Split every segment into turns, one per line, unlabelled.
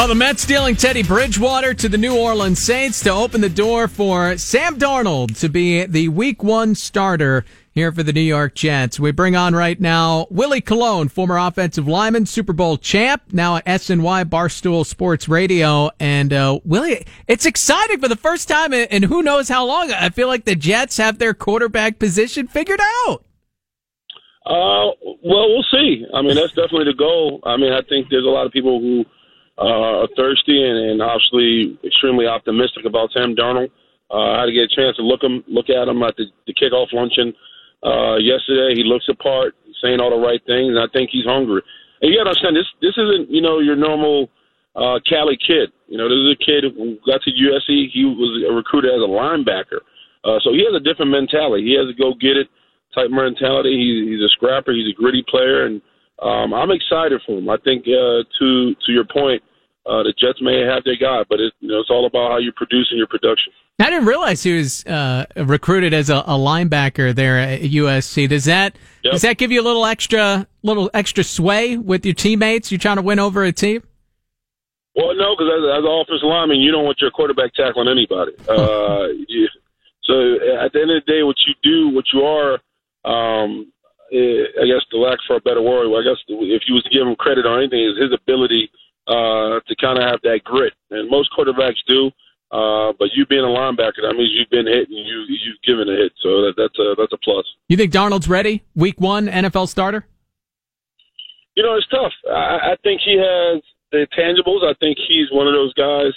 Oh, the Jets dealing Teddy Bridgewater to the New Orleans Saints to open the door for Sam Darnold to be the week one starter here for the New York Jets. We bring on right now Willie Colon, former offensive lineman, Super Bowl champ, now at SNY Barstool Sports Radio. And, uh, Willie, it's exciting for the first time and who knows how long. I feel like the Jets have their quarterback position figured out.
Uh, well, we'll see. I mean, that's definitely the goal. I mean, I think there's a lot of people who, uh, thirsty and, and obviously extremely optimistic about Sam Darnold. Uh, I had to get a chance to look him, look at him at the, the kickoff luncheon uh, yesterday. He looks apart, saying all the right things, and I think he's hungry. And you got to understand this. This isn't you know your normal uh, Cali kid. You know, this is a kid who got to USC. He was recruited as a linebacker, uh, so he has a different mentality. He has a go get it type mentality. He, he's a scrapper. He's a gritty player, and um, I'm excited for him. I think uh, to to your point, uh, the Jets may have their guy, but it, you know, it's all about how you produce in your production.
I didn't realize he was uh, recruited as a, a, linebacker there at USC. Does that yep. does that give you a little extra little extra sway with your teammates? You're trying to win over a team.
Well, no, because as, as an offensive lineman, you don't want your quarterback tackling anybody. Uh, you, so at the end of the day, what you do, what you are, um, I guess, the lack for a better word, I guess if you was to give him credit on anything, is his ability uh, to kind of have that grit. And most quarterbacks do. Uh, but you being a linebacker, that means you've been hit and you you've given a hit, so that, that's a that's a plus.
You think Darnold's ready? Week one NFL starter?
You know, it's tough. I, I think he has the tangibles. I think he's one of those guys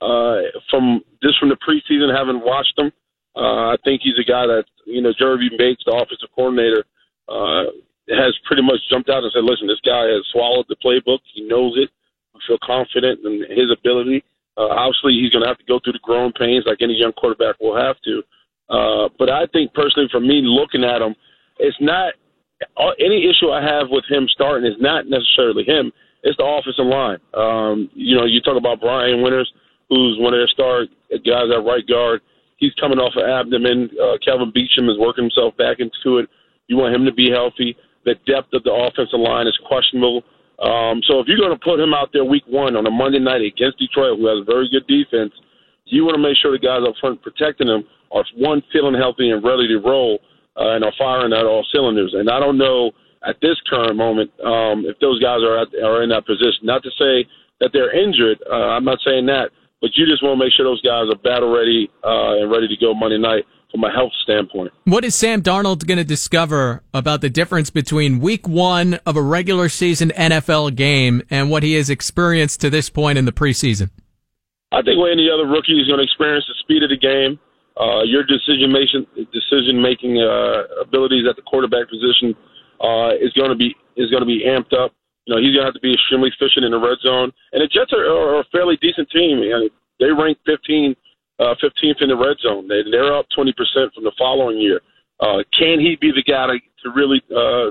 uh, from just from the preseason, having watched him. Uh, I think he's a guy that you know Jeremy Bates, the offensive coordinator, uh, has pretty much jumped out and said, "Listen, this guy has swallowed the playbook. He knows it I feel confident in his ability. Uh, obviously, he's going to have to go through the growing pains like any young quarterback will have to. Uh, but I think personally, for me, looking at him, it's not uh, any issue I have with him starting is not necessarily him. It's the offensive line. Um, you know, you talk about Brian Winters, who's one of their star guys at right guard. He's coming off an abdomen. Uh, Kelvin Beachum is working himself back into it. You want him to be healthy. The depth of the offensive line is questionable. Um, so if you're going to put him out there week one on a Monday night against Detroit, who has a very good defense, you want to make sure the guys up front protecting him are one feeling healthy and ready to roll uh, and are firing at all cylinders. And I don't know at this current moment um, if those guys are at, are in that position. Not to say that they're injured. Uh, I'm not saying that, but you just want to make sure those guys are battle ready uh, and ready to go Monday night from a health standpoint.
What is Sam Darnold going to discover about the difference between week one of a regular season NFL game and what he has experienced to this point in the preseason?
I think what any other rookie is going to experience the speed of the game, uh, your decision making decision making uh, abilities at the quarterback position uh, is going to be is going to be amped up. You know, he's going to have to be extremely efficient in the red zone. And the Jets are, are a fairly decent team. they rank 15 uh, 15th in the red zone. They, they're up 20% from the following year. Uh, can he be the guy to, to really uh,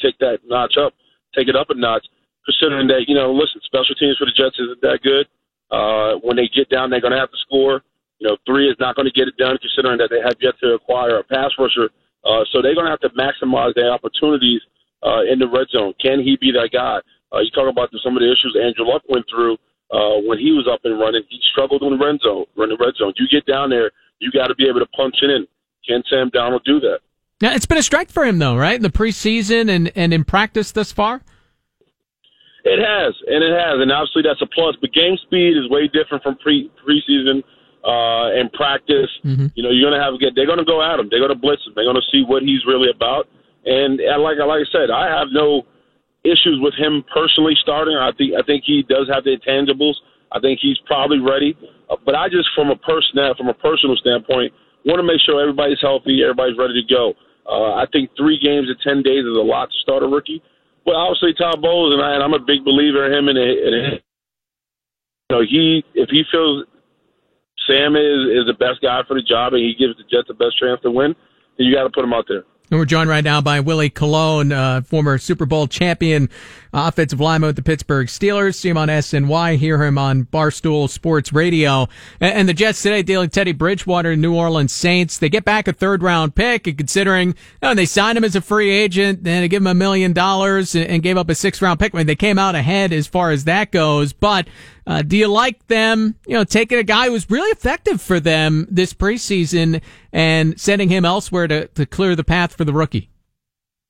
take that notch up, take it up a notch, considering that, you know, listen, special teams for the Jets isn't that good. Uh, when they get down, they're going to have to score. You know, three is not going to get it done, considering that they have yet to acquire a pass rusher. Uh, so they're going to have to maximize their opportunities uh, in the red zone. Can he be that guy? Uh, you talk about some of the issues Andrew Luck went through uh, when he was up and running, he struggled in the red zone. Run the red zone. You get down there, you got to be able to punch it in. Can Sam Darnold do that?
Yeah, it's been a strength for him though, right? In the preseason and and in practice thus far.
It has, and it has, and obviously that's a plus. But game speed is way different from pre preseason uh, and practice. Mm-hmm. You know, you're gonna have get. They're gonna go at him. They're gonna blitz him. They're gonna see what he's really about. And, and like like I said, I have no issues with him personally starting. I think I think he does have the intangibles. I think he's probably ready. Uh, but I just, from a person, from a personal standpoint, want to make sure everybody's healthy, everybody's ready to go. Uh, I think three games in ten days is a lot to start a rookie. But obviously, Todd Bowles and I, and I'm a big believer in him. And, and you know, he if he feels Sam is is the best guy for the job, and he gives the Jets the best chance to win, then you got to put him out there.
And we're joined right now by Willie Colon, uh, former Super Bowl champion offensive lineman with the Pittsburgh Steelers. See him on SNY, hear him on Barstool Sports Radio. And the Jets today dealing Teddy Bridgewater, and New Orleans Saints. They get back a third round pick, and considering you know, they signed him as a free agent, then they give him a million dollars and gave up a six round pick. I mean, they came out ahead as far as that goes, but uh, do you like them, you know, taking a guy who was really effective for them this preseason and sending him elsewhere to, to clear the path for the rookie?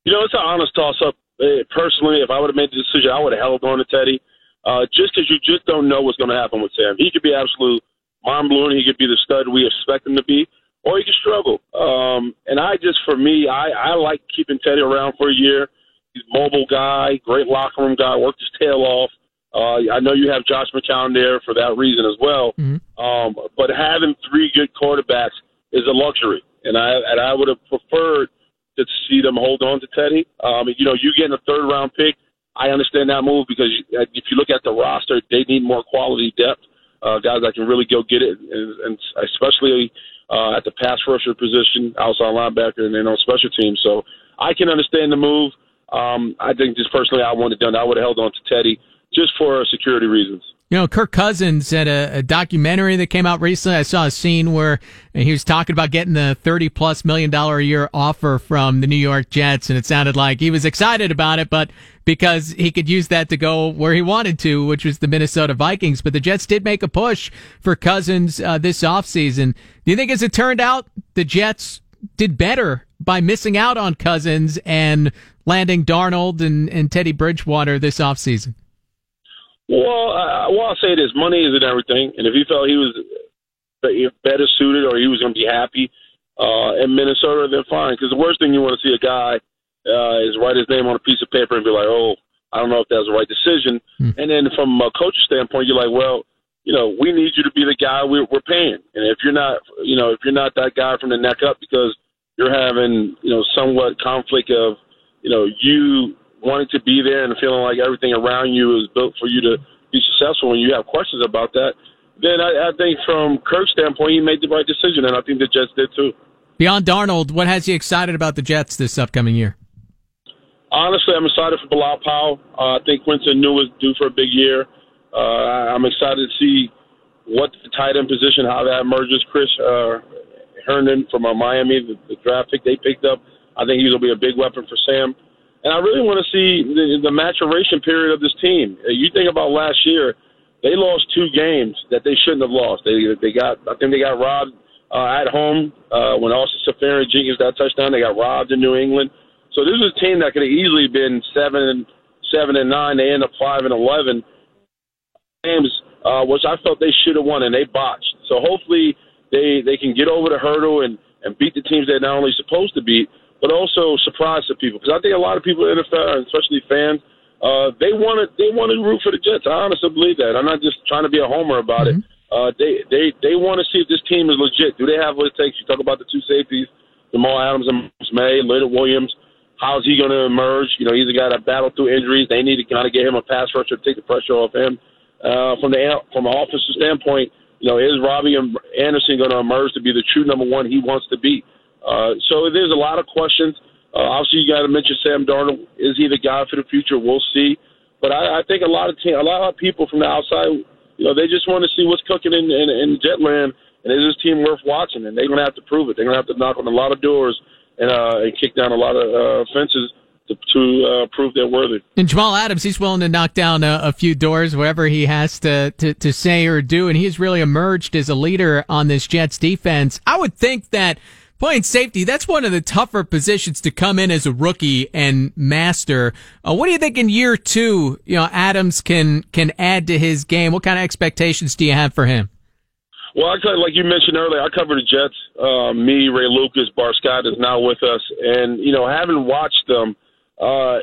You know, it's an honest toss up. Uh, personally, if I would have made the decision, I would have held on to Teddy. Uh, just because you just don't know what's going to happen with Sam. He could be absolute mind blowing. He could be the stud we expect him to be, or he could struggle. Um, and I just, for me, I, I like keeping Teddy around for a year. He's a mobile guy, great locker room guy, worked his tail off. Uh, I know you have Josh McCown there for that reason as well. Mm-hmm. Um, but having three good quarterbacks is a luxury, and I and I would have preferred to see them hold on to Teddy. Um, you know, you getting a third round pick, I understand that move because if you look at the roster, they need more quality depth, uh, guys that can really go get it, and, and especially uh, at the pass rusher position, outside linebacker, and then on special teams. So I can understand the move. Um, I think just personally, I would have done. I would have held on to Teddy just for security reasons.
You know, Kirk Cousins had a, a, documentary that came out recently. I saw a scene where he was talking about getting the 30 plus million dollar a year offer from the New York Jets. And it sounded like he was excited about it, but because he could use that to go where he wanted to, which was the Minnesota Vikings. But the Jets did make a push for Cousins uh, this offseason. Do you think as it turned out, the Jets did better by missing out on Cousins and landing Darnold and, and Teddy Bridgewater this offseason?
Well, uh, well, I'll say this: money isn't everything, and if he felt he was better suited or he was going to be happy uh, in Minnesota, then fine. Because the worst thing you want to see a guy uh, is write his name on a piece of paper and be like, "Oh, I don't know if that's the right decision." Mm. And then from a coach's standpoint, you're like, "Well, you know, we need you to be the guy we're, we're paying, and if you're not, you know, if you're not that guy from the neck up because you're having, you know, somewhat conflict of, you know, you wanting to be there and feeling like everything around you is built for you to be successful and you have questions about that, then I, I think from Kirk's standpoint, he made the right decision, and I think the Jets did too.
Beyond Darnold, what has you excited about the Jets this upcoming year?
Honestly, I'm excited for Bilal Powell. Uh, I think Quincy Enunwa is due for a big year. Uh, I'm excited to see what the tight end position, how that emerges. Chris uh, Herndon from uh, Miami, the, the draft pick they picked up, I think he's going to be a big weapon for Sam. And I really want to see the, the maturation period of this team. Uh, you think about last year, they lost two games that they shouldn't have lost. They they got I think they got robbed uh, at home uh, when Austin Seferian-Jenkins got touchdown. They got robbed in New England. So this is a team that could have easily been seven and seven and nine. They end up five and eleven games, uh, which I felt they should have won, and they botched. So hopefully they they can get over the hurdle and and beat the teams they're not only supposed to beat, but also surprise the people. Because I think a lot of people in the NFL, especially fans, uh, they want to they want to root for the Jets. I honestly believe that. I'm not just trying to be a homer about mm-hmm. it. Uh, they they they want to see if this team is legit. Do they have what it takes? You talk about the two safeties, Jamal Adams and Maye, Leonard Williams. How's he going to emerge? You know, he's a guy that battled through injuries. They need to kind of get him a pass rusher to take the pressure off him. Uh, from the from an offensive standpoint, you know, is Robby and Anderson going to emerge to be the true number one he wants to be? Uh, so there's a lot of questions. Uh, obviously, you got to mention Sam Darnold. Is he the guy for the future? We'll see. But I, I think a lot of team, a lot of people from the outside, you know, they just want to see what's cooking in, in, in Jetland, and is this team worth watching? And they're going to have to prove it. They're going to have to knock on a lot of doors and, uh, and kick down a lot of uh, fences to, to uh, prove they're worthy.
And Jamal Adams, he's willing to knock down a, a, few doors, whatever he has to, to, to say or do, and he's really emerged as a leader on this Jets defense. I would think that playing safety, that's one of the tougher positions to come in as a rookie and master. Uh, what do you think in year two, you know, Adams can, can add to his game? What kind of expectations do you have for him?
Well, I like you mentioned earlier, I covered the Jets. Uh, me, Ray Lucas, Bart Scott is now with us, and you know, having watched them, uh,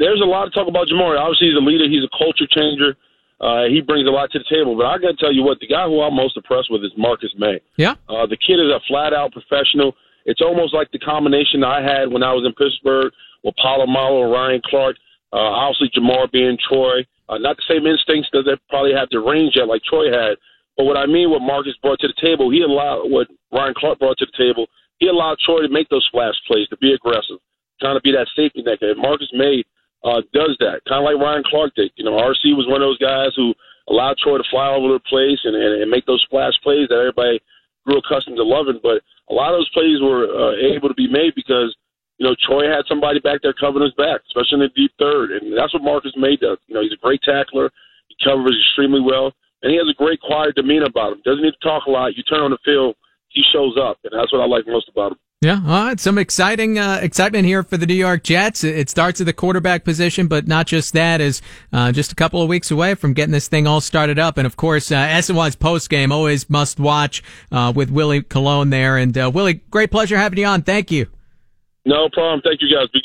there's a lot to talk about Jamari. Obviously, he's a leader. He's a culture changer. Uh, he brings a lot to the table. But I got to tell you what, the guy who I'm most impressed with is Marcus Maye.
Yeah.
Uh, the kid is a flat out professional. It's almost like the combination I had when I was in Pittsburgh with Polamalu and Ryan Clark. Uh, obviously, Jamal being Troy. Uh, not the same instincts that they probably have the range yet like Troy had. But what I mean, what Marcus brought to the table, he allowed what Ryan Clark brought to the table. He allowed Troy to make those splash plays, to be aggressive, trying to be that safety net. And Marcus Maye uh, does that, kind of like Ryan Clark did. You know, RC was one of those guys who allowed Troy to fly all over the place and, and, and make those splash plays that everybody grew accustomed to loving. But a lot of those plays were uh, able to be made because you know Troy had somebody back there covering his back, especially in the deep third, and that's what Marcus Maye does. You know, he's a great tackler. He covers extremely well, and he has a great quiet demeanor about him. Doesn't need to talk a lot. You turn on the field, he shows up, and that's what I like most about him.
Yeah, all right. Some exciting uh, excitement here for the New York Jets. It starts at the quarterback position, but not just that. Is uh, just a couple of weeks away from getting this thing all started up, and of course, uh, SNY's post game always must watch uh, with Willie Colon there. And uh, Willie, great pleasure having you on. Thank you.
No problem. Thank you, guys. Be good.